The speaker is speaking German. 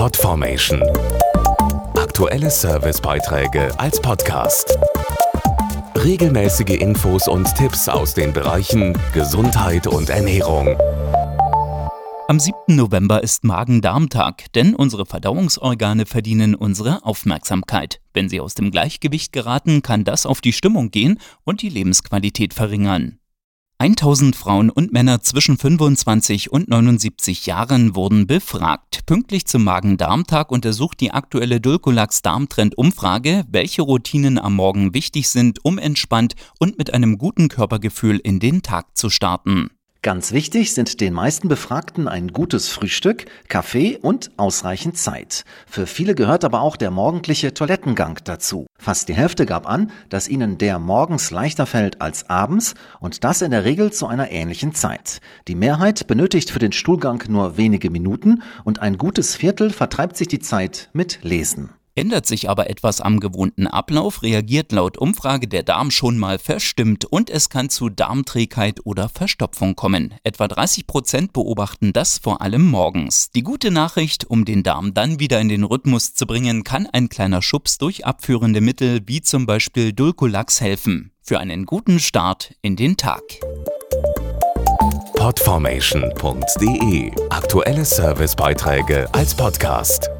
Podformation. Aktuelle Servicebeiträge als Podcast. Regelmäßige Infos und Tipps aus den Bereichen Gesundheit und Ernährung. Am 7. November ist Magen-Darm-Tag, denn unsere Verdauungsorgane verdienen unsere Aufmerksamkeit. Wenn sie aus dem Gleichgewicht geraten, kann das auf die Stimmung gehen und die Lebensqualität verringern. 1000 Frauen und Männer zwischen 25 und 79 Jahren wurden befragt. Pünktlich zum Magen-Darm-Tag untersucht die aktuelle Dulcolax-Darmtrend-Umfrage, welche Routinen am Morgen wichtig sind, um entspannt und mit einem guten Körpergefühl in den Tag zu starten. Ganz wichtig sind den meisten Befragten ein gutes Frühstück, Kaffee und ausreichend Zeit. Für viele gehört aber auch der morgendliche Toilettengang dazu. Fast die Hälfte gab an, dass ihnen der morgens leichter fällt als abends und das in der Regel zu einer ähnlichen Zeit. Die Mehrheit benötigt für den Stuhlgang nur wenige Minuten und ein gutes Viertel vertreibt sich die Zeit mit Lesen. Ändert sich aber etwas am gewohnten Ablauf, reagiert laut Umfrage der Darm schon mal verstimmt und es kann zu Darmträgheit oder Verstopfung kommen. Etwa 30 Prozent beobachten das vor allem morgens. Die gute Nachricht, um den Darm dann wieder in den Rhythmus zu bringen, kann ein kleiner Schubs durch abführende Mittel wie zum Beispiel Dulcolax helfen. Für einen guten Start in den Tag. Podformation.de Aktuelle Servicebeiträge als Podcast.